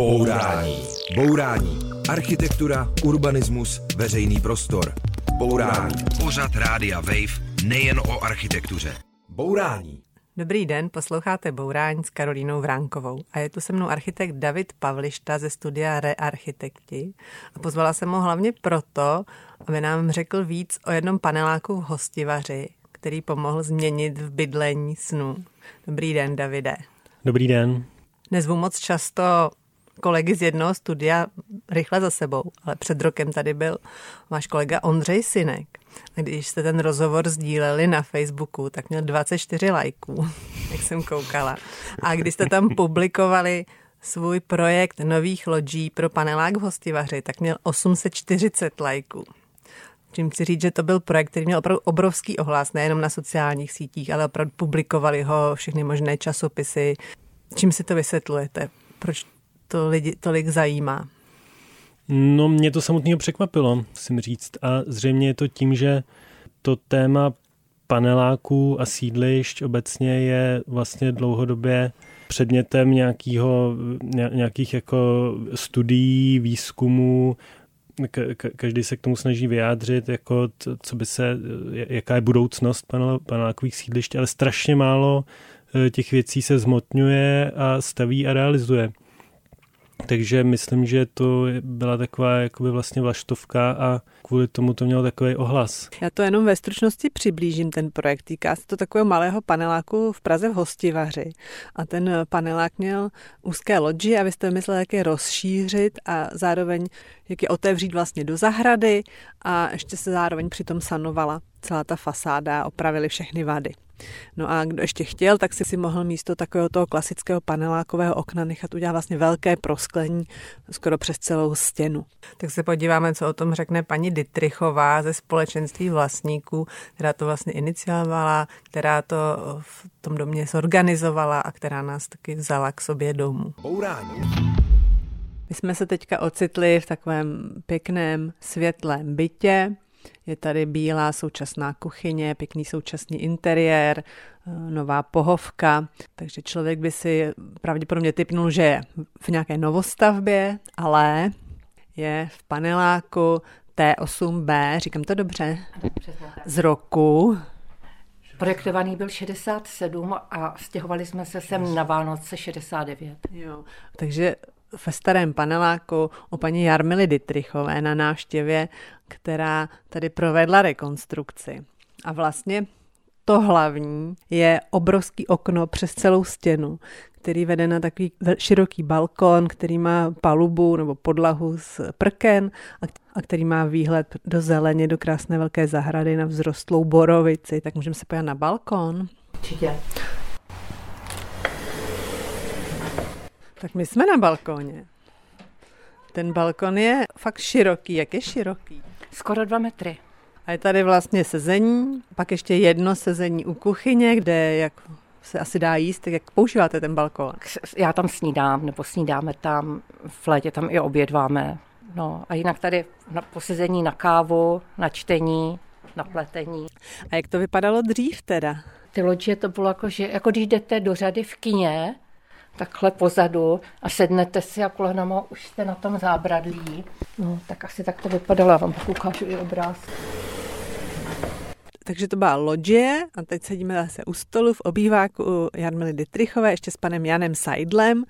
Bourání. Bourání. Architektura, urbanismus, veřejný prostor. Bourání. Pořad Rádia Wave nejen o architektuře. Bourání. Dobrý den, posloucháte Bourání s Karolínou Vránkovou a je tu se mnou architekt David Pavlišta ze studia Rearchitekti a pozvala jsem ho hlavně proto, aby nám řekl víc o jednom paneláku v Hostivaři, který pomohl změnit v bydlení snu. Dobrý den, Davide. Dobrý den. Nezvu moc často kolegy z jednoho studia rychle za sebou, ale před rokem tady byl váš kolega Ondřej Sinek. Když jste ten rozhovor sdíleli na Facebooku, tak měl 24 lajků, jak jsem koukala. A když jste tam publikovali svůj projekt nových lodí pro panelák v Hostivaři, tak měl 840 lajků. Čím chci říct, že to byl projekt, který měl opravdu obrovský ohlas, nejenom na sociálních sítích, ale opravdu publikovali ho všechny možné časopisy. Čím si to vysvětlujete? Proč to lidi tolik zajímá? No, mě to samotného překvapilo, musím říct. A zřejmě je to tím, že to téma paneláků a sídlišť obecně je vlastně dlouhodobě předmětem nějakého, nějakých jako studií, výzkumů, každý se k tomu snaží vyjádřit, jako co by se, jaká je budoucnost panelákových sídlišť, ale strašně málo eh, těch věcí se zmotňuje a staví a realizuje. Takže myslím, že to byla taková jakoby vlastně vlaštovka a kvůli tomu to mělo takový ohlas. Já to jenom ve stručnosti přiblížím ten projekt. Týká se to takového malého paneláku v Praze v Hostivaři. A ten panelák měl úzké loďi a vy jste mysleli, jak je rozšířit a zároveň jak je otevřít vlastně do zahrady a ještě se zároveň přitom sanovala celá ta fasáda, opravili všechny vady. No a kdo ještě chtěl, tak si si mohl místo takového toho klasického panelákového okna nechat udělat vlastně velké prosklení skoro přes celou stěnu. Tak se podíváme, co o tom řekne paní Dytrichová ze společenství vlastníků, která to vlastně iniciovala, která to v tom domě zorganizovala a která nás taky vzala k sobě domů. Bourání. My jsme se teďka ocitli v takovém pěkném světlém bytě, je tady bílá současná kuchyně, pěkný současný interiér, eh, nová pohovka, takže člověk by si pravděpodobně typnul, že je v nějaké novostavbě, ale je v paneláku T8B, říkám to dobře, z roku? Projektovaný byl 67 a stěhovali jsme se sem na Vánoce 69. Jo, takže ve starém paneláku u paní Jarmily Dytrichové na návštěvě, která tady provedla rekonstrukci. A vlastně to hlavní je obrovský okno přes celou stěnu, který vede na takový široký balkon, který má palubu nebo podlahu z prken a který má výhled do zeleně, do krásné velké zahrady na vzrostlou borovici. Tak můžeme se pojít na balkon. Určitě. Tak my jsme na balkóně. Ten balkon je fakt široký. Jak je široký? Skoro dva metry. A je tady vlastně sezení, pak ještě jedno sezení u kuchyně, kde jak se asi dá jíst, tak jak používáte ten balkon? Já tam snídám, nebo snídáme tam, v létě tam i obědváme. No a jinak tady na posezení na kávu, na čtení, na pletení. A jak to vypadalo dřív teda? Ty loďie to bylo jako, že jako když jdete do řady v kině, takhle pozadu a sednete si a kolenama už jste na tom zábradlí. No, tak asi tak to vypadalo. Já vám pak ukážu i obráz. Takže to byla loďie a teď sedíme zase u stolu v obýváku u Jarmily Dytrichové, ještě s panem Janem Seidlem,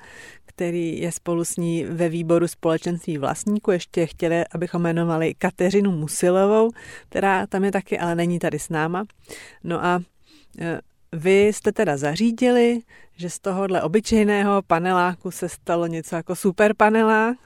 který je spolu s ní ve výboru společenství vlastníků. Ještě chtěli, abychom jmenovali Kateřinu Musilovou, která tam je taky, ale není tady s náma. No a e, vy jste teda zařídili, že z tohohle obyčejného paneláku se stalo něco jako super panelák.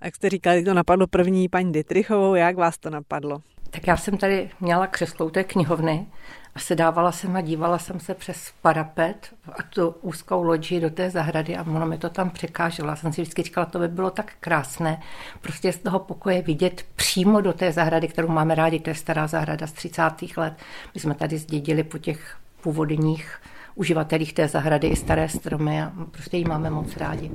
A jak jste říkali, to napadlo první paní Dytrichovou, jak vás to napadlo? Tak já jsem tady měla křeslo u té knihovny a sedávala jsem a dívala jsem se přes parapet a tu úzkou loďi do té zahrady a ono mi to tam překáželo. Já jsem si vždycky říkala, to by bylo tak krásné, prostě z toho pokoje vidět přímo do té zahrady, kterou máme rádi, to je stará zahrada z 30. let. My jsme tady zdědili po těch původních uživatelích té zahrady i staré stromy a prostě ji máme moc rádi.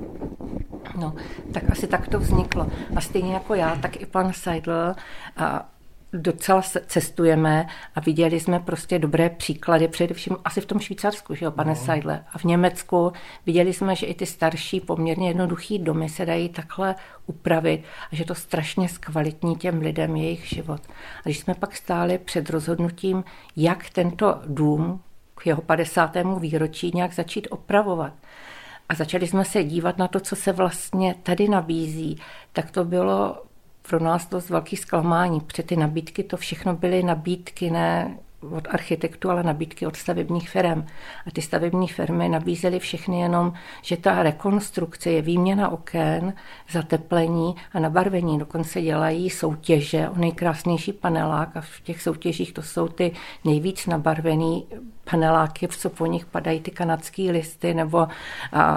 No, tak asi tak to vzniklo. A stejně jako já, tak i pan Seidl a docela cestujeme a viděli jsme prostě dobré příklady, především asi v tom Švýcarsku, že jo, pane no. Seidle, a v Německu viděli jsme, že i ty starší, poměrně jednoduchý domy se dají takhle upravit a že to strašně zkvalitní těm lidem jejich život. A když jsme pak stáli před rozhodnutím, jak tento dům k jeho 50. výročí nějak začít opravovat, a začali jsme se dívat na to, co se vlastně tady nabízí, tak to bylo pro nás dost velký zklamání, protože ty nabídky to všechno byly nabídky ne od architektů, ale nabídky od stavebních firm. A ty stavební firmy nabízely všechny jenom, že ta rekonstrukce je výměna oken, zateplení a nabarvení. Dokonce dělají soutěže o nejkrásnější panelák a v těch soutěžích to jsou ty nejvíc nabarvený paneláky, co po nich padají ty kanadské listy nebo a,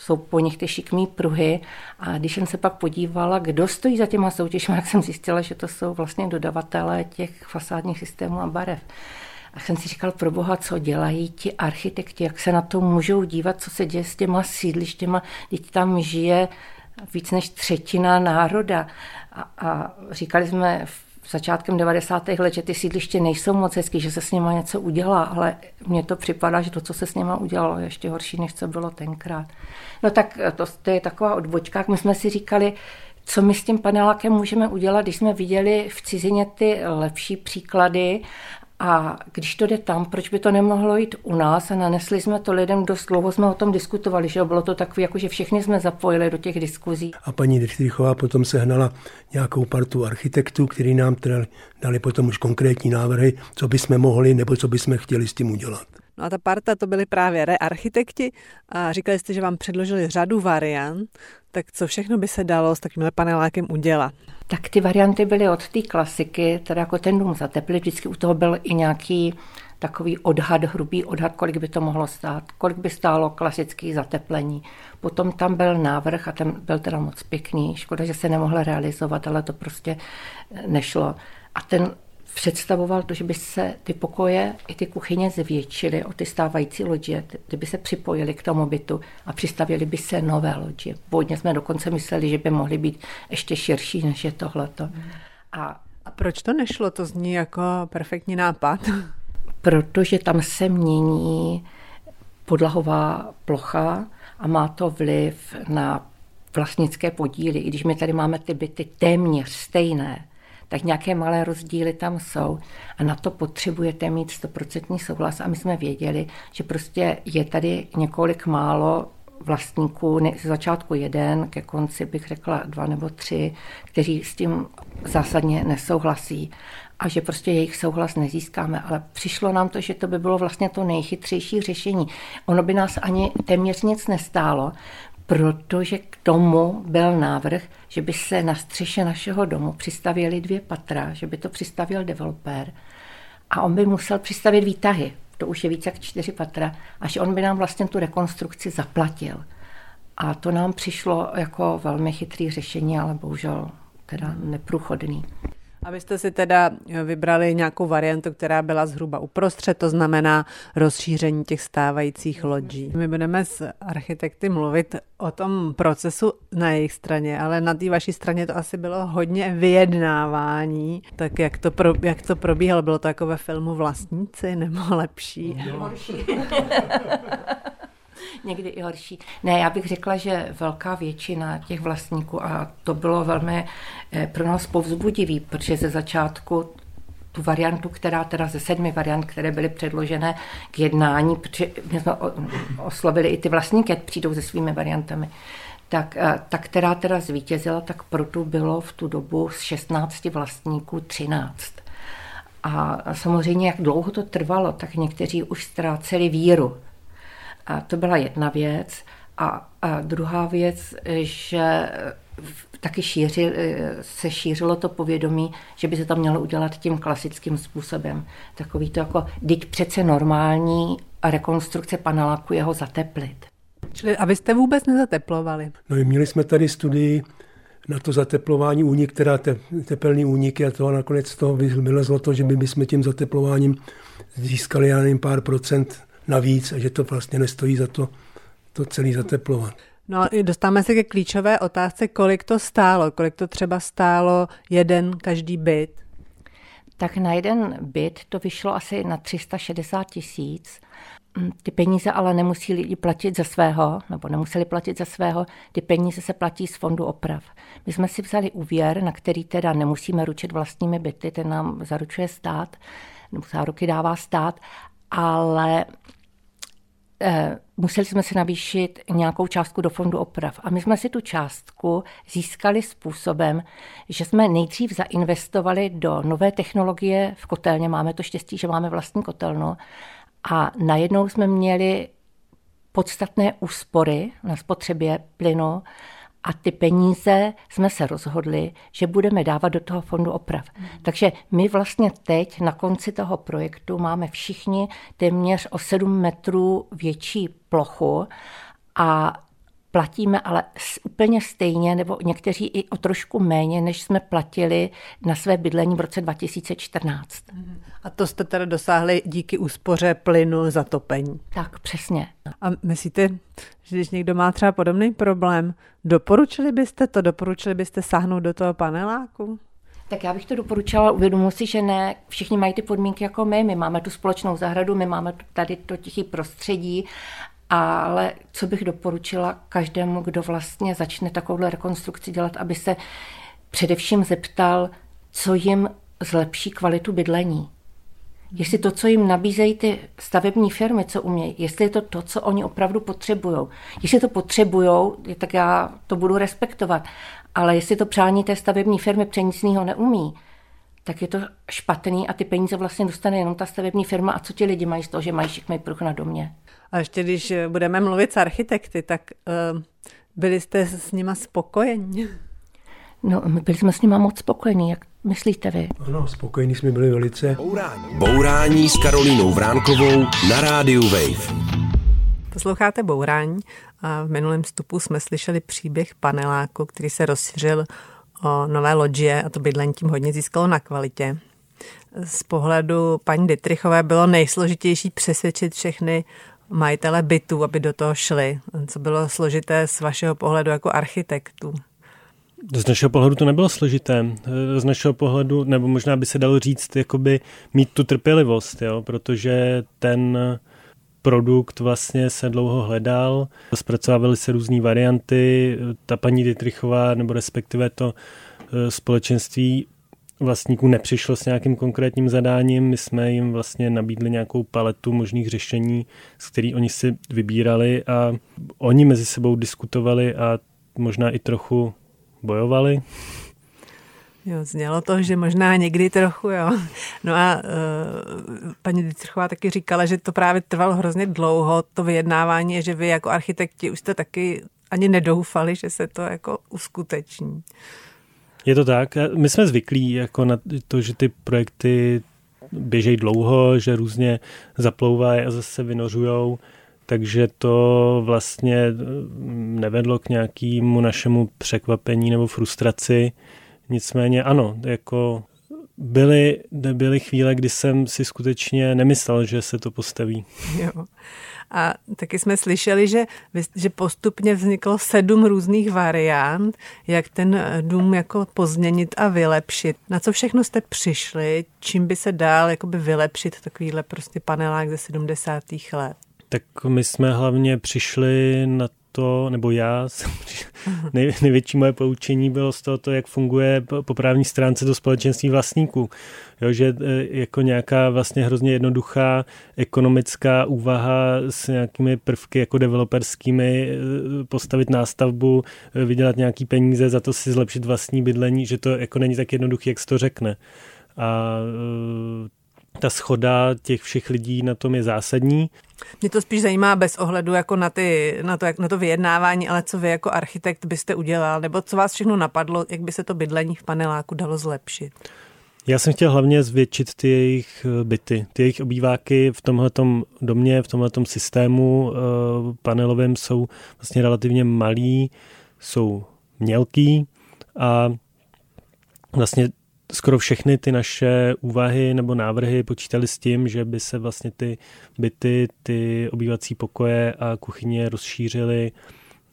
jsou po nich ty šikmý pruhy. A když jsem se pak podívala, kdo stojí za těma soutěžmi, tak jsem zjistila, že to jsou vlastně dodavatelé těch fasádních systémů a barev. A jsem si říkal, pro boha, co dělají ti architekti, jak se na to můžou dívat, co se děje s těma sídlištěma, teď tam žije víc než třetina národa. A, a říkali jsme začátkem 90. let, že ty sídliště nejsou moc hezký, že se s nima něco udělá, ale mně to připadá, že to, co se s nima udělalo, je ještě horší, než co bylo tenkrát. No tak to, to je taková odbočka. My jsme si říkali, co my s tím panelákem můžeme udělat, když jsme viděli v cizině ty lepší příklady a když to jde tam, proč by to nemohlo jít u nás? A nanesli jsme to lidem dost dlouho, jsme o tom diskutovali, že bylo to takové, jako že všechny jsme zapojili do těch diskuzí. A paní Drichtrichová potom sehnala nějakou partu architektů, který nám dali potom už konkrétní návrhy, co bychom mohli nebo co bychom chtěli s tím udělat. No a ta parta to byli právě rearchitekti a říkali jste, že vám předložili řadu variant, tak co všechno by se dalo s takovýmhle panelákem udělat? Tak ty varianty byly od té klasiky, teda jako ten dům zateplit, vždycky u toho byl i nějaký takový odhad, hrubý odhad, kolik by to mohlo stát, kolik by stálo klasický zateplení. Potom tam byl návrh a ten byl teda moc pěkný, škoda, že se nemohl realizovat, ale to prostě nešlo. A ten představoval to, že by se ty pokoje i ty kuchyně zvětšily o ty stávající loďie, kdyby se připojili k tomu bytu a přistavili by se nové loďie. Původně jsme dokonce mysleli, že by mohly být ještě širší, než je tohleto. A, a proč to nešlo? To zní jako perfektní nápad. Protože tam se mění podlahová plocha a má to vliv na vlastnické podíly. I když my tady máme ty byty téměř stejné, tak nějaké malé rozdíly tam jsou a na to potřebujete mít stoprocentní souhlas a my jsme věděli, že prostě je tady několik málo vlastníků, z začátku jeden, ke konci bych řekla dva nebo tři, kteří s tím zásadně nesouhlasí a že prostě jejich souhlas nezískáme. Ale přišlo nám to, že to by bylo vlastně to nejchytřejší řešení. Ono by nás ani téměř nic nestálo, protože k tomu byl návrh, že by se na střeše našeho domu přistavěly dvě patra, že by to přistavil developer a on by musel přistavit výtahy, to už je více jak čtyři patra, až on by nám vlastně tu rekonstrukci zaplatil. A to nám přišlo jako velmi chytrý řešení, ale bohužel teda neprůchodný. Abyste si teda vybrali nějakou variantu, která byla zhruba uprostřed, to znamená rozšíření těch stávajících lodí. My budeme s architekty mluvit o tom procesu na jejich straně, ale na té vaší straně to asi bylo hodně vyjednávání. Tak jak to, pro, jak to probíhalo? Bylo to jako ve filmu Vlastníci nebo lepší? No. někdy i horší. Ne, já bych řekla, že velká většina těch vlastníků, a to bylo velmi eh, pro nás povzbudivý, protože ze začátku tu variantu, která teda ze sedmi variant, které byly předložené k jednání, protože my jsme oslovili i ty vlastníky, přijdou se svými variantami, tak eh, ta, která teda zvítězila, tak pro tu bylo v tu dobu z 16 vlastníků 13. A samozřejmě, jak dlouho to trvalo, tak někteří už ztráceli víru a to byla jedna věc. A, a druhá věc, že taky šíři, se šířilo to povědomí, že by se to mělo udělat tím klasickým způsobem. Takový to jako, teď přece normální rekonstrukce paneláku jeho zateplit. Čili a vy jste vůbec nezateplovali? No měli jsme tady studii na to zateplování únik, teda te, tepelný úniky a to a nakonec z toho vylezlo to, že by bychom tím zateplováním získali, já nevím, pár procent navíc a že to vlastně nestojí za to, to celý zateplovat. No dostáváme se ke klíčové otázce, kolik to stálo, kolik to třeba stálo jeden každý byt. tak na jeden byt to vyšlo asi na 360 tisíc. Mm, ty peníze ale nemusí lidi platit za svého, nebo nemuseli platit za svého, ty peníze se platí z fondu oprav. My jsme si vzali úvěr, na který teda nemusíme ručit vlastními byty, ten nám zaručuje stát, nebo záruky dává stát, ale museli jsme si navýšit nějakou částku do fondu oprav. A my jsme si tu částku získali způsobem, že jsme nejdřív zainvestovali do nové technologie v kotelně. Máme to štěstí, že máme vlastní kotelnu. A najednou jsme měli podstatné úspory na spotřebě plynu a ty peníze jsme se rozhodli, že budeme dávat do toho fondu oprav. Mm. Takže my vlastně teď na konci toho projektu máme všichni téměř o 7 metrů větší plochu a platíme ale úplně stejně, nebo někteří i o trošku méně, než jsme platili na své bydlení v roce 2014. A to jste teda dosáhli díky úspoře plynu zatopení. Tak, přesně. A myslíte, že když někdo má třeba podobný problém, doporučili byste to, doporučili byste sáhnout do toho paneláku? Tak já bych to doporučila, uvědomuji si, že ne všichni mají ty podmínky jako my. My máme tu společnou zahradu, my máme tady to tiché prostředí ale co bych doporučila každému, kdo vlastně začne takovouhle rekonstrukci dělat, aby se především zeptal, co jim zlepší kvalitu bydlení. Jestli to, co jim nabízejí ty stavební firmy, co umějí, jestli je to to, co oni opravdu potřebují. Jestli to potřebují, tak já to budu respektovat. Ale jestli to přání té stavební firmy nic neumí, tak je to špatný a ty peníze vlastně dostane jenom ta stavební firma. A co ti lidi mají z toho, že mají šikmý pruh na domě? A ještě když budeme mluvit s architekty, tak uh, byli jste s nima spokojeni? No, my byli jsme s nima moc spokojení, jak myslíte vy? Ano, spokojení jsme byli velice. Bourání. Bourání s Karolínou Vránkovou na rádiu Wave. Posloucháte Bourání a v minulém vstupu jsme slyšeli příběh paneláku, který se rozšířil o nové loďie a to bydlení tím hodně získalo na kvalitě. Z pohledu paní Dytrichové bylo nejsložitější přesvědčit všechny majitele bytů, aby do toho šli. Co bylo složité z vašeho pohledu jako architektů? Z našeho pohledu to nebylo složité. Z našeho pohledu, nebo možná by se dalo říct, jakoby mít tu trpělivost, jo? protože ten produkt vlastně se dlouho hledal, zpracovávaly se různé varianty, ta paní Dietrichová, nebo respektive to eh, společenství vlastníků nepřišlo s nějakým konkrétním zadáním, my jsme jim vlastně nabídli nějakou paletu možných řešení, z kterých oni si vybírali a oni mezi sebou diskutovali a možná i trochu bojovali. Jo, znělo to, že možná někdy trochu, jo. No a uh, paní Dietrichová taky říkala, že to právě trvalo hrozně dlouho, to vyjednávání, že vy jako architekti už jste taky ani nedoufali, že se to jako uskuteční. Je to tak. My jsme zvyklí jako na to, že ty projekty běžejí dlouho, že různě zaplouvají a zase vynořujou, takže to vlastně nevedlo k nějakému našemu překvapení nebo frustraci. Nicméně ano, jako byly, byly chvíle, kdy jsem si skutečně nemyslel, že se to postaví. Jo. A taky jsme slyšeli, že, že postupně vzniklo sedm různých variant, jak ten dům jako pozměnit a vylepšit. Na co všechno jste přišli, čím by se dál jakoby vylepšit takovýhle prostě panelák ze 70. let? Tak my jsme hlavně přišli na to, nebo já, nej, největší moje poučení bylo z toho, to, jak funguje po právní stránce to společenství vlastníků. Jo, že e, jako nějaká vlastně hrozně jednoduchá ekonomická úvaha s nějakými prvky jako developerskými, e, postavit nástavbu, e, vydělat nějaký peníze, za to si zlepšit vlastní bydlení, že to jako není tak jednoduché, jak se to řekne. A ta schoda těch všech lidí na tom je zásadní. Mě to spíš zajímá bez ohledu jako na, ty, na, to, na to vyjednávání, ale co vy jako architekt byste udělal, nebo co vás všechno napadlo, jak by se to bydlení v paneláku dalo zlepšit? Já jsem chtěl hlavně zvětšit ty jejich eh, byty, ty jejich obýváky v tomhle domě, v tomhle systému eh, panelovém jsou vlastně relativně malý, jsou mělký a vlastně skoro všechny ty naše úvahy nebo návrhy počítali s tím, že by se vlastně ty byty, ty obývací pokoje a kuchyně rozšířily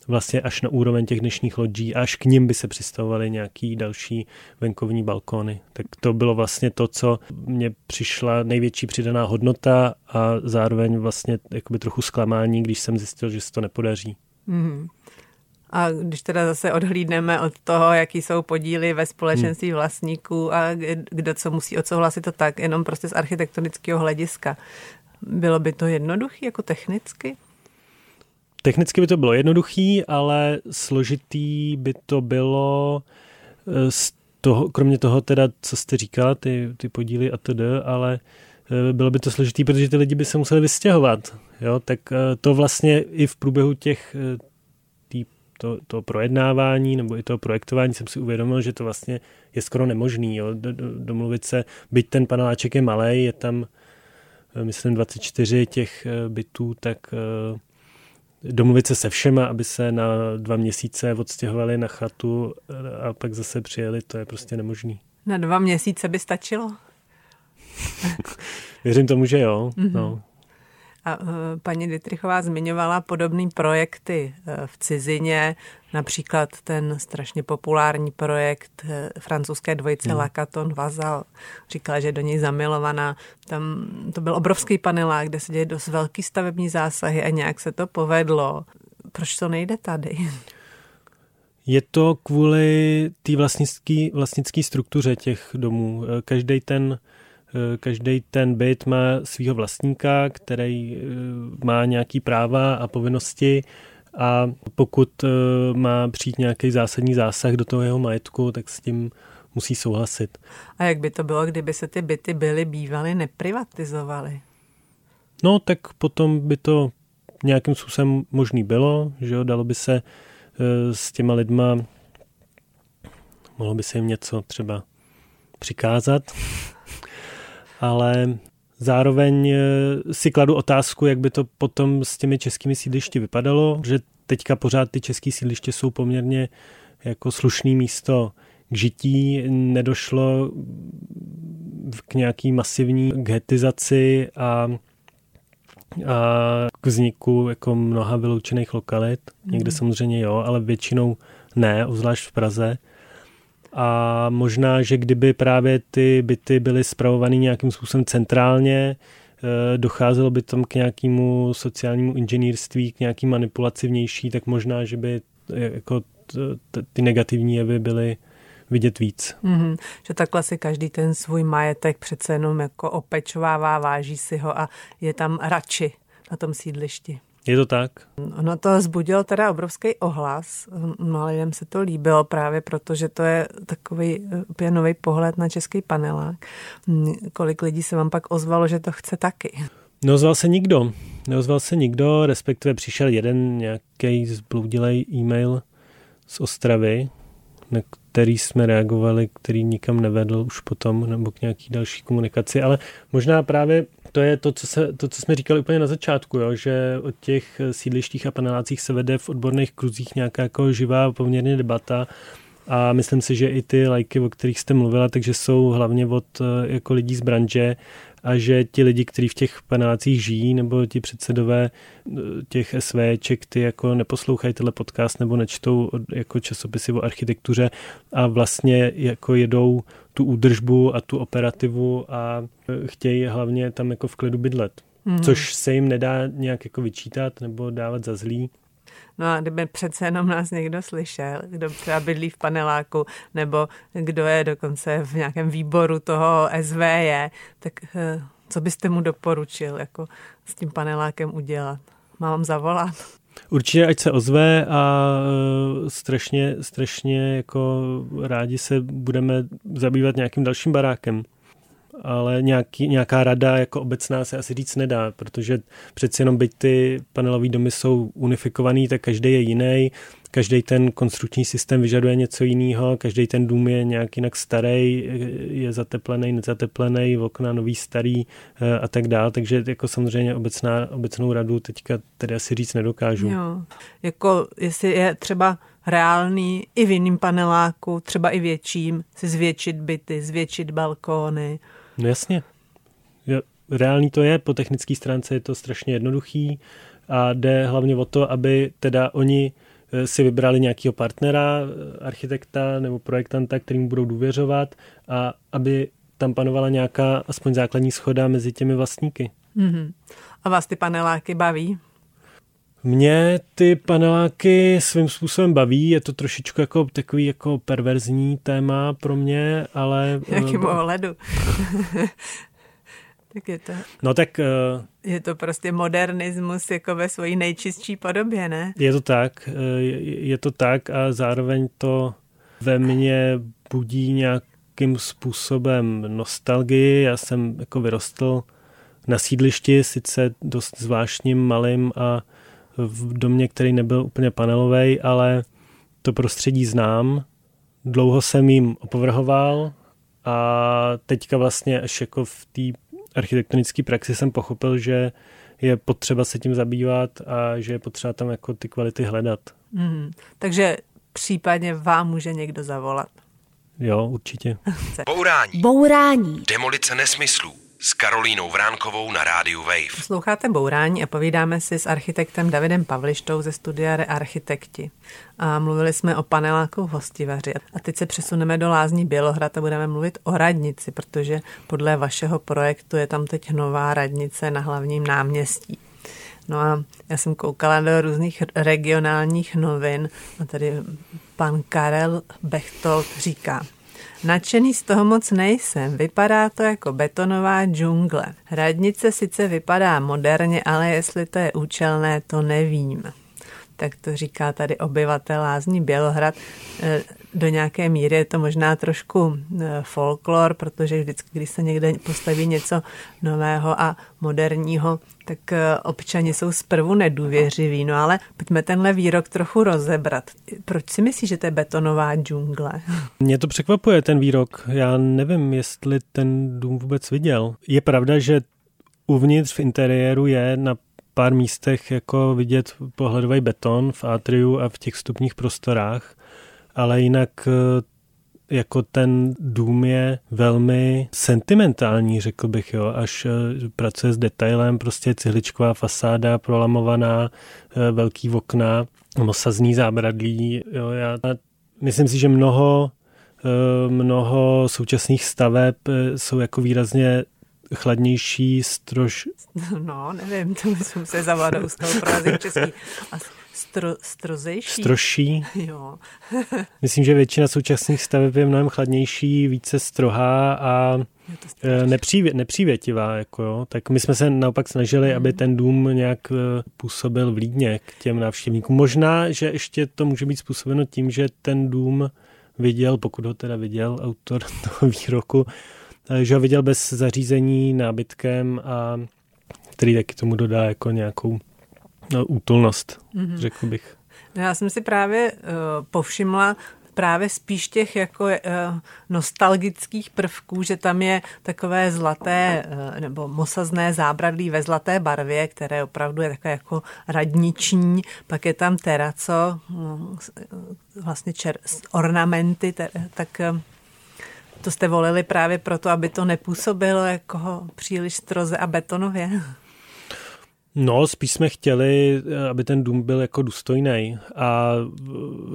vlastně až na úroveň těch dnešních lodí, až k ním by se přistavovaly nějaký další venkovní balkóny. Tak to bylo vlastně to, co mě přišla největší přidaná hodnota a zároveň vlastně jakoby trochu zklamání, když jsem zjistil, že se to nepodaří. Mm. A když teda zase odhlídneme od toho, jaký jsou podíly ve společenství hmm. vlastníků a kdo co musí odsouhlasit, to tak jenom prostě z architektonického hlediska. Bylo by to jednoduché jako technicky? Technicky by to bylo jednoduchý, ale složitý by to bylo eh, z toho, kromě toho teda, co jste říkala, ty, ty podíly a td., ale eh, bylo by to složitý, protože ty lidi by se museli vystěhovat. Jo? Tak eh, to vlastně i v průběhu těch to, to projednávání nebo i toho projektování jsem si uvědomil, že to vlastně je skoro nemožný. Jo? Domluvit se, byť ten paneláček je malý, je tam myslím 24 těch bytů, tak domluvit se se všema, aby se na dva měsíce odstěhovali na chatu a pak zase přijeli, to je prostě nemožný. Na dva měsíce by stačilo? Věřím tomu, že jo. Mm-hmm. No. A uh, paní Dietrichová zmiňovala podobné projekty uh, v cizině, například ten strašně populární projekt uh, francouzské dvojice hmm. Lacaton Vazal. Říkala, že do něj zamilovaná. Tam to byl obrovský panelák, kde se děje dost velký stavební zásahy a nějak se to povedlo. Proč to nejde tady? Je to kvůli té vlastnické struktuře těch domů. Každý ten Eh, každý ten byt má svého vlastníka, který eh, má nějaký práva a povinnosti a pokud eh, má přijít nějaký zásadní zásah do toho jeho majetku, tak s tím musí souhlasit. A jak by to bylo, kdyby se ty byty byly bývaly neprivatizovaly? No, tak potom by to nějakým způsobem možný bylo, že jo, dalo by se s těma lidma, mohlo by se jim něco třeba přikázat, ale zároveň eh, si kladu otázku, jak by to potom s těmi českými sídlišti vypadalo, že teďka pořád ty české sídliště jsou poměrně jako slušný místo k žití, nedošlo k nějaký masivní getizaci a, a k vzniku jako mnoha vyloučených lokalit. Někde mhm. samozřejmě jo, ale většinou ne, obzvlášť v Praze. A možná, že kdyby právě ty byty byly zpravované nějakým způsobem centrálně, eh, docházelo by tam k nějakému sociálnímu inženýrství, k nějaký manipulaci vnější, tak možná, že by eh, jako ty negativní jevy byly vidět víc. Mm-hmm. Že takhle si každý ten svůj majetek přece jenom jako opečovává, váží si ho a je tam radši na tom sídlišti. Je to tak? Ono to zbudilo teda obrovský ohlas. Lidem se to líbilo právě proto, že to je takový úplně nový pohled na český panelák. Kolik lidí se vám pak ozvalo, že to chce taky? Neozval se nikdo. Neozval se nikdo, respektive přišel jeden nějaký zbloudilej e-mail z Ostravy, na který jsme reagovali, který nikam nevedl už potom, nebo k nějaký další komunikaci, ale možná právě to je to, co, se, to, co jsme říkali úplně na začátku, jo, že o těch sídlištích a panelácích se vede v odborných kruzích nějaká jako živá poměrně debata. A myslím si, že i ty lajky, o kterých jste mluvila, takže jsou hlavně od eh, jako lidí z branže a že ti lidi, kteří v těch panelácích žijí, nebo ti předsedové eh, těch SVček, ty jako neposlouchají tenhle podcast nebo nečtou jako časopisy o architektuře a vlastně jako jedou tu údržbu a tu operativu a eh, chtějí hlavně tam jako v klidu bydlet. Mm. Což se jim nedá nějak jako vyčítat nebo dávat za zlý. No a kdyby přece jenom nás někdo slyšel, kdo třeba bydlí v paneláku, nebo kdo je dokonce v nějakém výboru toho SVJ, tak eh, co byste mu doporučil jako s tím panelákem udělat? Mám zavolat? Určitě, ať se ozve a eh, strašně, strašně jako rádi se budeme zabývat nějakým dalším barákem ale nějaký, nějaká rada jako obecná se asi říct nedá, protože přeci jenom byť ty panelové domy jsou unifikovaný, tak každý je jiný, každý ten konstrukční systém vyžaduje něco jiného, každý ten dům je nějak jinak starý, je zateplený, nezateplený, okna nový, starý eh, a tak dále, takže jako samozřejmě obecná, obecnou radu teďka tedy asi říct nedokážu. Jo. Jako jestli je třeba reálný i v jiném paneláku, třeba i větším, si zvětšit byty, zvětšit balkóny, No jasně. Reálný to je, po technické stránce je to strašně jednoduchý a jde hlavně o to, aby teda oni eh, si vybrali nějakého partnera, architekta nebo projektanta, kterým budou důvěřovat a aby tam panovala nějaká aspoň základní schoda mezi těmi vlastníky. Mm-hmm. A vás ty paneláky baví? Mě ty paneláky svým způsobem baví, je to trošičku jako takový jako perverzní téma pro mě, ale... Jakým ohledu? tak je to... No tak... Uh, je to prostě modernismus jako ve své nejčistší podobě, ne? Je to tak, je to tak a zároveň to ve mně budí nějakým způsobem nostalgii. Já jsem jako vyrostl na sídlišti, sice dost zvláštním, malým a v domě, který nebyl úplně panelový, ale to prostředí znám. Dlouho jsem jim opovrhoval a teďka vlastně až jako v té architektonické praxi jsem pochopil, že je potřeba se tím zabývat a že je potřeba tam jako ty kvality hledat. Mm, takže případně vám může někdo zavolat. Jo, určitě. Bourání. Bourání. Demolice nesmyslů s Karolínou Vránkovou na rádiu Wave. Posloucháte Bourání a povídáme si s architektem Davidem Pavlištou ze studia Rearchitekti. A mluvili jsme o paneláku v Hostivaři. A teď se přesuneme do Lázní Bělohrad a budeme mluvit o radnici, protože podle vašeho projektu je tam teď nová radnice na hlavním náměstí. No a já jsem koukala do různých regionálních novin a tady pan Karel Bechtold říká – Nadšený z toho moc nejsem, vypadá to jako betonová džungle. Radnice sice vypadá moderně, ale jestli to je účelné, to nevím. Tak to říká tady obyvatel Lázní Bělohrad. Do nějaké míry je to možná trošku e, folklor, protože vždycky, když se někde postaví něco nového a moderního, tak eh, občani jsou zprvu nedůvěřiví. No ale pojďme tenhle výrok trochu rozebrat. Proč si myslíš, že to je betonová džungle? Mě to překvapuje, ten výrok. Já nevím, jestli ten dům vůbec viděl. Je pravda, že uvnitř v interiéru je na pár místech jako vidět pohledový beton v atriu a v těch vstupních prostorách, ale jinak eh, jako ten dům je velmi sentimentální, řekl bych, jo, až eh, pracuje s detailem, prostě cihličková fasáda prolamovaná, eh, velký okna, mosazný zábradlí, jo, já myslím si, že mnoho mnoho současných staveb jsou jako výrazně chladnější, strož... No, nevím, to myslím se zavádou z toho český. Stro, strozejší? Stroší. Jo. Myslím, že většina současných staveb je mnohem chladnější, více strohá a e, nepřívě, nepřívětivá. Jako jo. Tak my jsme se naopak snažili, aby ten dům nějak e, působil vlídně k těm návštěvníkům. Možná, že ještě to může být způsobeno tím, že ten dům viděl, pokud ho teda viděl autor toho výroku, e, že ho viděl bez zařízení nábytkem a který taky tomu dodá jako nějakou útulnost, mm-hmm. řekl bych. No, já jsem si právě uh, povšimla právě spíš těch jako uh, nostalgických prvků, že tam je takové zlaté uh, nebo mosazné zábradlí ve zlaté barvě, které opravdu je takové jako radniční, pak je tam teraco, uh, vlastně čer, ornamenty, ter, tak uh, to jste volili právě proto, aby to nepůsobilo jako příliš stroze a betonově. No, spíš jsme chtěli, aby ten dům byl jako důstojný a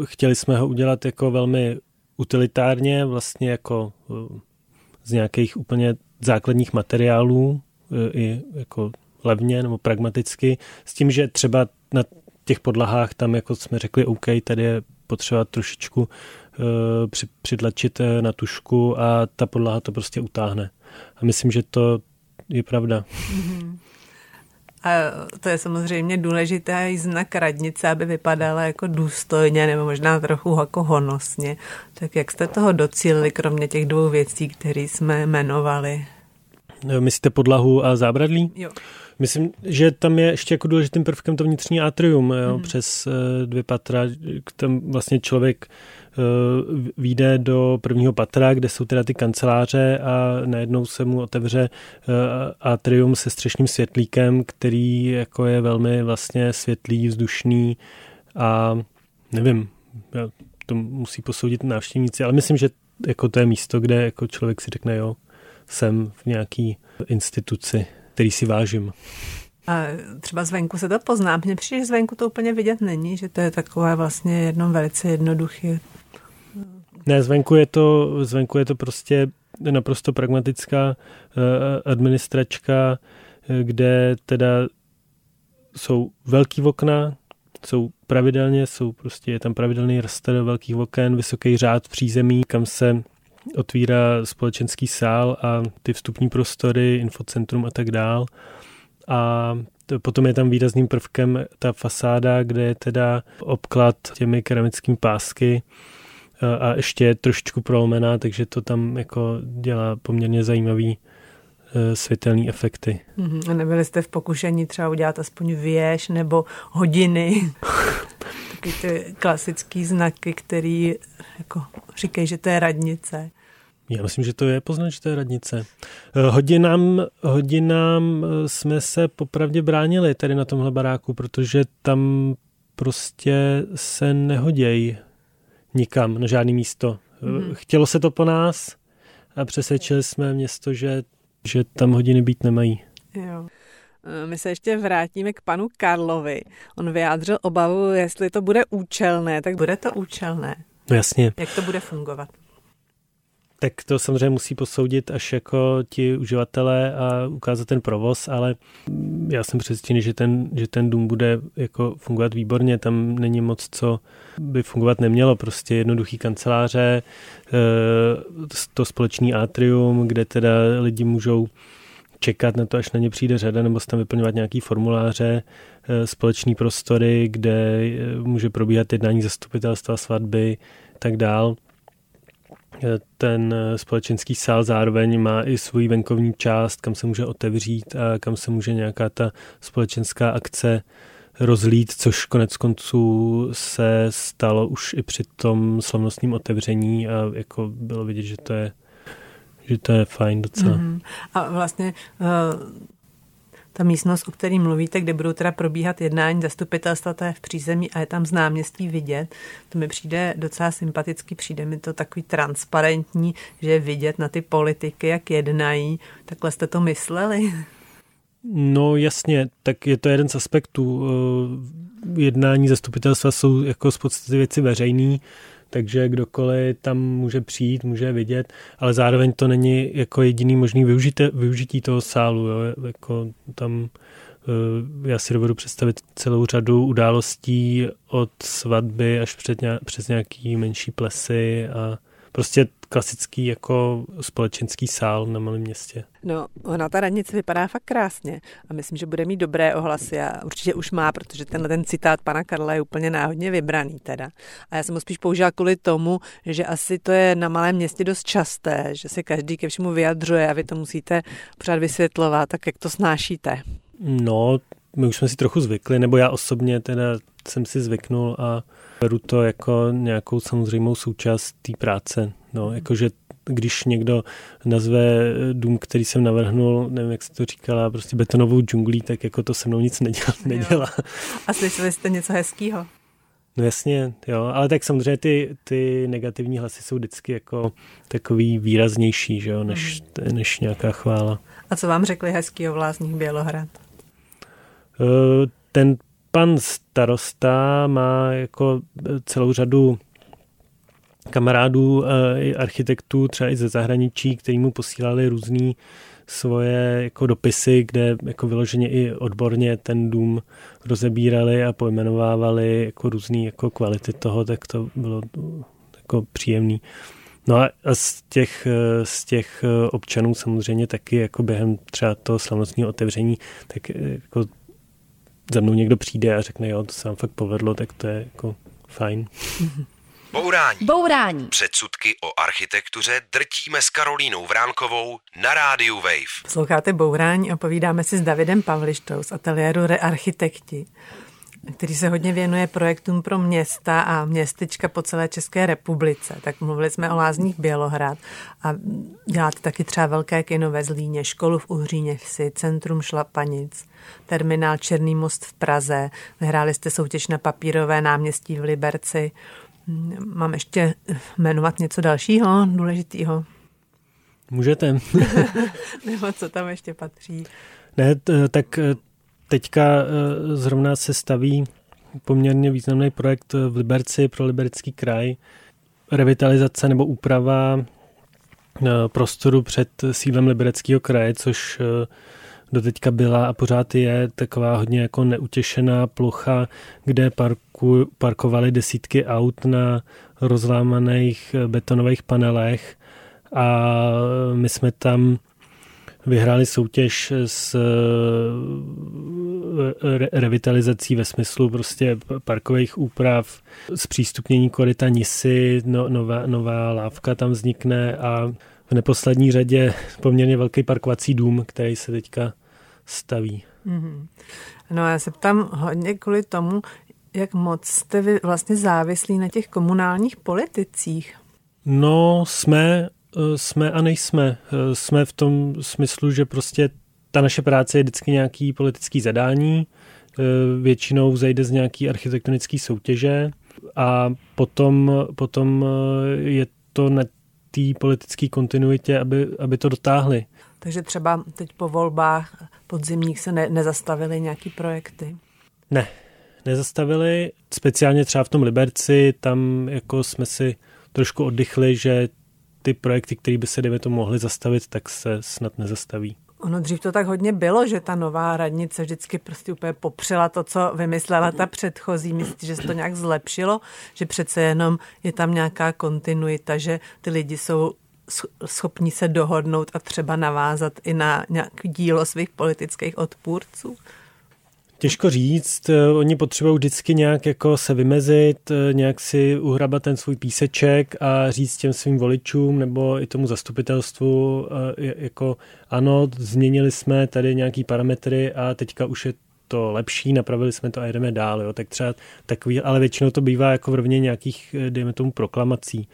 chtěli jsme ho udělat jako velmi utilitárně, vlastně jako eh, z nějakých úplně základních materiálů, eh, i jako levně nebo pragmaticky, s tím, že třeba na těch podlahách tam, jako jsme řekli, OK, tady je potřeba trošičku při, přitlačit na tušku a ta podlaha to prostě utáhne. A myslím, že to je pravda. Mm-hmm. A to je samozřejmě důležitý znak radnice, aby vypadala jako důstojně nebo možná trochu jako honosně. Tak jak jste toho docílili, kromě těch dvou věcí, které jsme jmenovali? Myslíte podlahu a zábradlí? Jo. Myslím, že tam je ještě jako důležitým prvkem to vnitřní atrium, jo, mm. přes uh, dvě patra, tam vlastně člověk uh, vyjde do prvního patra, kde jsou teda ty kanceláře a najednou se mu otevře uh, atrium se střešním světlíkem, který jako je velmi vlastně světlý, vzdušný a nevím, to musí posoudit návštěvníci, ale myslím, že jako to je místo, kde jako člověk si řekne, jo, jsem v nějaký instituci který si vážím. A třeba zvenku se to pozná. Mně přijde, že zvenku to úplně vidět není, že to je takové vlastně jedno velice jednoduché. Ne, zvenku je to, zvenku je to prostě naprosto pragmatická eh, administračka, eh, kde teda jsou velký okna, jsou pravidelně, jsou prostě, je tam pravidelný raster velkých oken, vysoký řád přízemí, kam se otvírá společenský sál a ty vstupní prostory, infocentrum a tak dál. A potom je tam výrazným prvkem ta fasáda, kde je teda obklad těmi keramickými pásky a ještě je trošičku prolomená, takže to tam jako dělá poměrně zajímavý e, světelný efekty. Mm-hmm. A nebyli jste v pokušení třeba udělat aspoň věž nebo hodiny? Taky ty klasický znaky, který jako říkají, že to je radnice. Já myslím, že to je poznat, že to je radnice. E, hodinám, hodinám e, jsme se popravdě bránili tady na tomhle baráku, protože tam prostě se nehodějí nikam, na žádné místo. Mm-hmm. Chtělo se to po nás a přesvědčili jsme město, že, že tam hodiny být nemají. Jo. Eh, my se ještě vrátíme k panu Karlovi. On vyjádřil obavu, jestli to bude účelné, tak bude to účelné. No jasně. Jak to bude fungovat? Tak to samozřejmě musí posoudit až jako ti uživatelé a ukázat ten provoz, ale já jsem přesvědčený, že ten, že ten dům bude jako fungovat výborně, tam není moc, co by fungovat nemělo, prostě jednoduchý kanceláře, eh, to společný atrium, kde teda lidi můžou čekat na to, až na ně přijde řada, nebo tam vyplňovat nějaký formuláře, eh, společný prostory, kde eh, může probíhat jednání zastupitelstva, svatby, tak dál ten společenský sál zároveň má i svůj venkovní část, kam se může otevřít a kam se může nějaká ta společenská akce rozlít, což konec konců se stalo už i při tom slavnostním otevření a jako bylo vidět, že to je že to je fajn docela. Mm-hmm. A vlastně uh, ta místnost, o který mluvíte, kde budou teda probíhat jednání zastupitelstva, to je v přízemí a je tam z náměstí vidět. To mi přijde docela sympaticky, přijde mi to takový transparentní, že vidět na ty politiky, jak jednají. Takhle jste to mysleli? No jasně, tak je to jeden z aspektů. Eh, jednání zastupitelstva jsou jako z podstaty věci veřejný, takže kdokoliv tam může přijít, může vidět, ale zároveň to není jako jediný možný využití, využití toho sálu. Jo? Jako tam eh, já si dovedu představit celou řadu událostí od svatby až před nějak, přes nějaký menší plesy a prostě klasický jako společenský sál na malém městě. No, ona ta radnice vypadá fakt krásně a myslím, že bude mít dobré ohlasy a určitě už má, protože tenhle ten citát pana Karla je úplně náhodně vybraný teda. A já jsem ho spíš použila kvůli tomu, že asi to je na malém městě dost časté, že se každý ke všemu vyjadřuje a vy to musíte pořád vysvětlovat, tak jak to snášíte? No, my už jsme si trochu zvykli, nebo já osobně teda jsem si zvyknul a beru to jako nějakou samozřejmou součást té práce. No, jakože když někdo nazve dům, který jsem navrhnul, nevím, jak se to říkala, prostě betonovou džunglí, tak jako to se mnou nic nedělá. nedělá. A slyšeli jste něco hezkého? No jasně, jo, ale tak samozřejmě ty, ty negativní hlasy jsou vždycky jako takový výraznější, že jo, než, mm. než nějaká chvála. A co vám řekli hezký o Vlázních Bělohrad? Uh, ten pan starosta má jako celou řadu kamarádů, eh, architektů, třeba i ze zahraničí, který mu posílali různý svoje jako dopisy, kde jako vyloženě i odborně ten dům rozebírali a pojmenovávali jako různý jako kvality toho, tak to bylo jako příjemný. No a z těch, eh, z těch eh, občanů samozřejmě taky jako během třeba toho slavnostního otevření, tak jako za mnou někdo přijde a řekne, jo, to se vám fakt povedlo, tak to je jako fajn. Bourání. Bourání. Předsudky o architektuře drtíme s Karolínou Vránkovou na rádiu Wave. Sloucháte Bourání a povídáme si s Davidem Pavlištou z ateliéru Rearchitekti který se hodně věnuje projektům pro města a městečka po celé České republice. Tak mluvili jsme o Lázních Bělohrad a děláte taky třeba velké kino ve Zlíně, školu v Uhříně vsi, centrum Šlapanic, terminál Černý most v Praze, vyhráli jste soutěž na papírové náměstí v Liberci. Mám ještě jmenovat něco dalšího důležitého? Můžete. Nebo co tam ještě patří? Ne, tak teďka zrovna se staví poměrně významný projekt v Liberci pro Liberecký kraj. Revitalizace nebo úprava prostoru před sídlem Libereckého kraje, což doteďka byla a pořád je taková hodně jako neutěšená plocha, kde parku, parkovali desítky aut na rozlámaných betonových panelech a my jsme tam vyhráli soutěž s eh, revitalizací ve smyslu prostě parkových úprav, zpřístupnění korita Nisy, no, nová, nová lávka tam vznikne a v neposlední řadě poměrně velký parkovací dům, který se teďka staví. Mm-hmm. No já se ptám hodně kvůli tomu, jak moc jste vy vlastně závislí na těch komunálních politicích. No, jsme, eh, jsme a nejsme. Eh, jsme v tom smyslu, že prostě ta naše práce je vždycky nějaký politický zadání, eh, většinou zajde z nějaký architektonické soutěže a potom, potom je to na té politické kontinuitě, aby, aby to dotáhli. Takže třeba teď po volbách podzimních se ne, nezastavily nějaký projekty? Ne, nezastavili. Speciálně třeba v tom Liberci, tam jako jsme si trošku oddychli, že ty projekty, které by se, dejme to mohly zastavit, tak se snad nezastaví. Ono dřív to tak hodně bylo, že ta nová radnice vždycky prostě úplně popřela to, co vymyslela ta předchozí. Myslíte, že se to nějak zlepšilo? Že přece jenom je tam nějaká kontinuita, že ty lidi jsou schopní se dohodnout a třeba navázat i na nějaké dílo svých politických odpůrců? Těžko říct, eh, oni potřebují vždycky nějak jako se vymezit, eh, nějak si uhrabat ten svůj píseček a říct těm svým voličům nebo i tomu zastupitelstvu, eh, jako ano, změnili jsme tady nějaký parametry a teďka už je to lepší, napravili jsme to a jedeme dál, jo. tak třeba takový, ale většinou to bývá jako v rovně nějakých, dejme tomu, proklamací.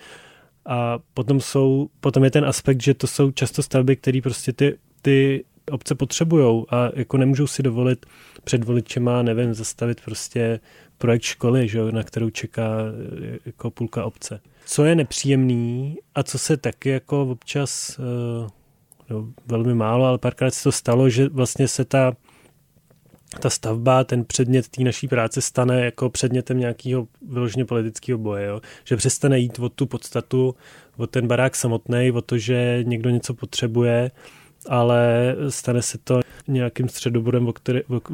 A potom, jsou, potom je ten aspekt, že to jsou často stavby, které prostě ty, ty obce potřebují a jako nemůžou si dovolit před voličema, nevím, zastavit prostě projekt školy, že, na kterou čeká e, jako půlka obce. Co je nepříjemný a co se taky jako občas, e, no, velmi málo, ale párkrát se to stalo, že vlastně se ta ta stavba, ten předmět té naší práce stane jako předmětem nějakého vyloženě politického boje. Jo? Že přestane jít o tu podstatu, o ten barák samotný, o to, že někdo něco potřebuje, ale stane se to nějakým středobodem,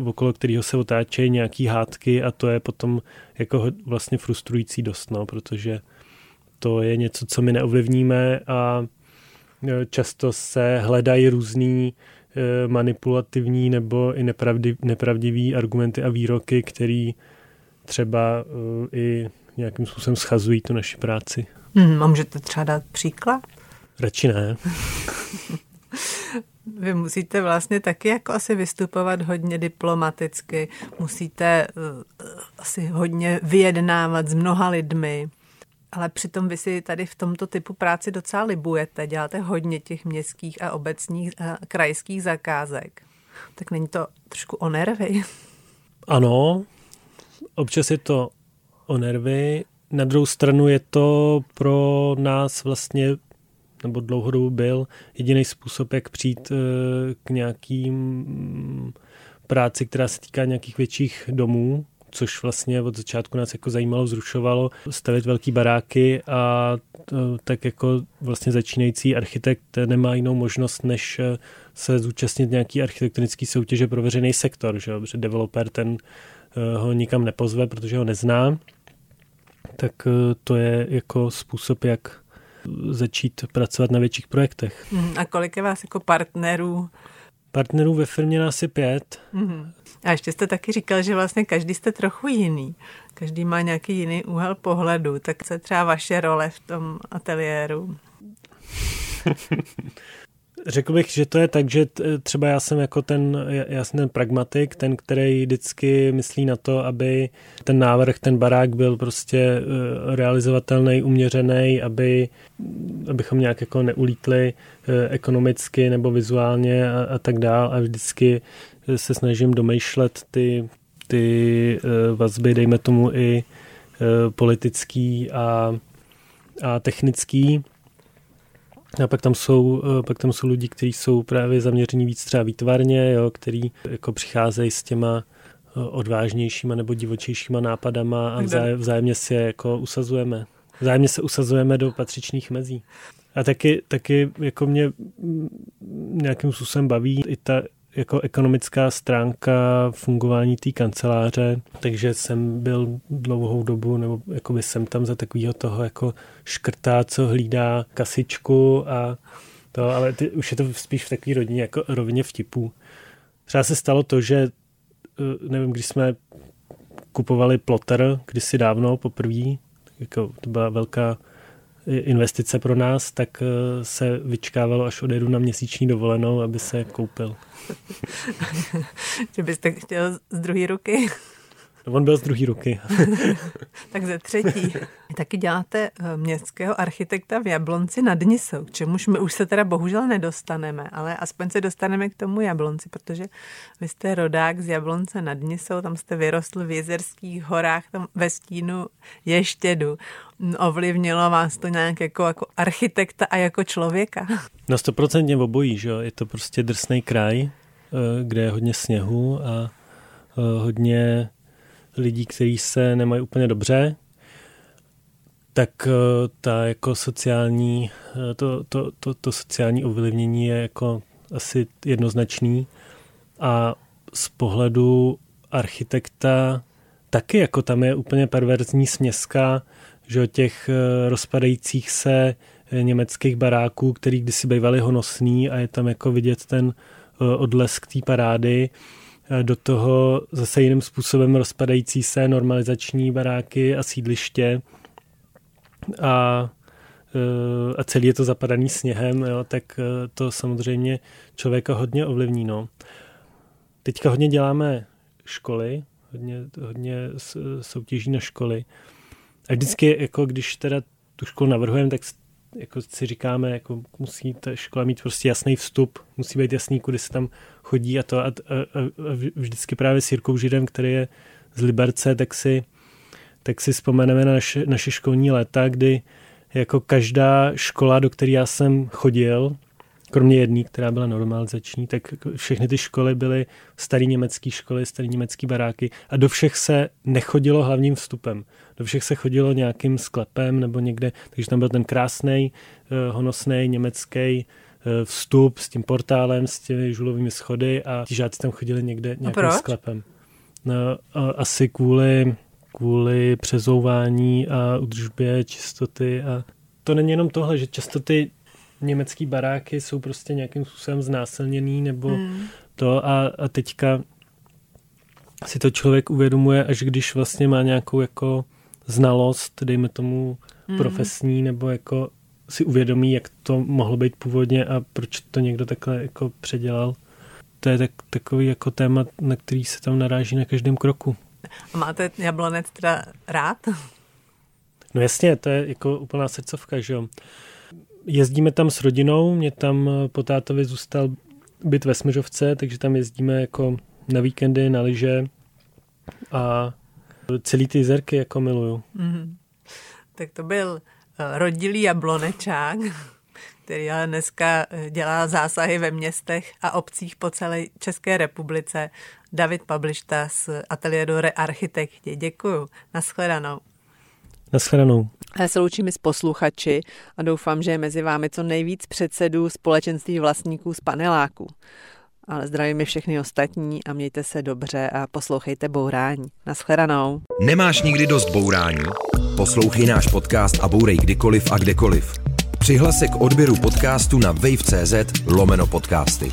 okolo kterého se otáčejí nějaký hádky a to je potom jako vlastně frustrující dost, no, protože to je něco, co my neovlivníme a e, často se hledají různý e, manipulativní nebo i nepravdiv, nepravdivý argumenty a výroky, které třeba e, i nějakým způsobem schazují tu naši práci. Hmm, a můžete třeba dát příklad? Radši ne. Vy musíte vlastně taky jako asi vystupovat hodně diplomaticky, musíte uh, asi hodně vyjednávat s mnoha lidmi, ale přitom vy si tady v tomto typu práci docela libujete, děláte hodně těch městských a obecních a krajských zakázek. Tak není to trošku o nervy? Ano, občas je to o nervy. Na druhou stranu je to pro nás vlastně nebo dlouhodobu byl jediný způsob, jak přijít eh, k nějakým mm, práci, která se týká nějakých větších domů, což vlastně od začátku nás jako zajímalo, zrušovalo, stavit velký baráky a tak jako vlastně začínající architekt nemá jinou možnost, než eh, se zúčastnit nějaký architektonický soutěže pro veřejný sektor, že? protože developer ten eh, ho nikam nepozve, protože ho nezná, tak to je jako způsob, jak začít pracovat na větších projektech. Mm, a kolik je vás jako partnerů? Partnerů ve firmě nás je pět. Mm. A ještě jste taky říkal, že vlastně každý jste trochu jiný. Každý má nějaký jiný úhel pohledu. Tak co třeba vaše role v tom ateliéru? Řekl bych, že to je tak, že třeba já jsem jako ten, já jsem ten pragmatik, ten, který vždycky myslí na to, aby ten návrh, ten barák byl prostě eh, realizovatelný, uměřený, aby, abychom nějak jako neulítli eh, ekonomicky nebo vizuálně a, a tak dál. A vždycky se snažím domýšlet ty, ty eh, vazby, dejme tomu i politický a, a technický A pak tam jsou, eh, pak tam jsou lidi, kteří jsou právě zaměření víc třeba výtvarně, jo, který jako přicházejí s těma eh, odvážnějšíma nebo divočejšíma nápadama a vzáj, vzájemně si je jako usazujeme. Vzájemně se usazujeme do patřičných mezí. A taky, taky jako mě nějakým způsobem baví i ta jako ekonomická stránka fungování té kanceláře, takže jsem byl dlouhou dobu, nebo jako by jsem tam za takového toho jako škrtá, co hlídá kasičku a to, ale ty, už je to spíš v takové rodině, jako rovině vtipů. Třeba se stalo to, že eh, nevím, když jsme kupovali plotter kdysi dávno poprvé, jako to byla velká investice pro nás, tak eh, se vyčkávalo, až odjedu na měsíční dovolenou, aby se koupil. že byste chtěl z druhé ruky? No, on byl z druhé ruky. tak ze třetí. Taky děláte eh, městského architekta v Jablonci nad Nisou, k čemuž my už se teda bohužel nedostaneme, ale aspoň se dostaneme k tomu Jablonci, protože vy jste rodák z Jablonce nad Nisou, tam jste vyrostl v Jezerských horách, tam ve stínu Ještědu. Ovlivnilo vás to nějak jako, jako architekta a jako člověka? No stoprocentně obojí, že jo? Je to prostě drsný kraj, eh, kde je hodně sněhu a eh, hodně lidí, kteří se nemají úplně dobře, tak eh, ta jako sociální, to, to, to, to sociální ovlivnění je jako asi jednoznačný a z pohledu architekta taky jako tam je úplně perverzní směska že těch rozpadajících se německých baráků, který kdysi bývaly honosný a je tam jako vidět ten eh, odlesk té parády. Eh, do toho zase jiným způsobem rozpadající se normalizační baráky a sídliště a, eh, a celý je to zapadaný sněhem, jo, tak to samozřejmě člověka hodně ovlivní. No. Teďka hodně děláme školy, hodně, hodně soutěží na školy. A vždycky, jako když teda tu školu navrhujeme, tak jako si říkáme, jako musí ta škola mít prostě jasný vstup, musí být jasný, kudy se tam chodí a to. A, a, a vždycky právě s Jirkou Židem, který je z Liberce, tak si, tak si vzpomeneme na naše, naše školní léta, kdy jako každá škola, do které já jsem chodil, kromě jedné, která byla normalizační, tak všechny ty školy byly staré německé školy, staré německé baráky a do všech se nechodilo hlavním vstupem. Do všech se chodilo nějakým sklepem nebo někde, takže tam byl ten krásný, eh, honosný německý vstup s tím portálem, s těmi žulovými schody a ti žáci tam chodili někde nějakým sklepem. No, asi kvůli, kvůli přezouvání a udržbě čistoty a to není jenom tohle, že často ty německý baráky jsou prostě nějakým způsobem znásilněný nebo hmm. to a, a teďka si to člověk uvědomuje, až když vlastně má nějakou jako znalost, dejme tomu hmm. profesní, nebo jako si uvědomí, jak to mohlo být původně a proč to někdo takhle jako předělal. To je tak, takový jako téma, na který se tam naráží na každém kroku. A máte jablonec teda rád? No jasně, to je jako úplná srdcovka, že jo jezdíme tam s rodinou, mě tam po tátovi zůstal byt ve Smeřovce, takže tam jezdíme jako na víkendy, na lyže a celý ty zerky jako miluju. Mm-hmm. Tak to byl rodilý jablonečák, který ale dneska eh, dělá zásahy ve městech a obcích po celé České republice. David Pablišta z ateliéru Rearchitekti. Děkuju. Naschledanou. Naschledanou. Já se loučím s posluchači a doufám, že je mezi vámi co nejvíc předsedů společenství vlastníků z paneláku. Ale zdravím mi všechny ostatní a mějte se dobře a poslouchejte Bourání. Naschledanou. Nemáš nikdy dost bourání? Poslouchej náš podcast a bourej kdykoliv a kdekoliv. Přihlas se k odběru podcastu na wave.cz lomeno podcasty.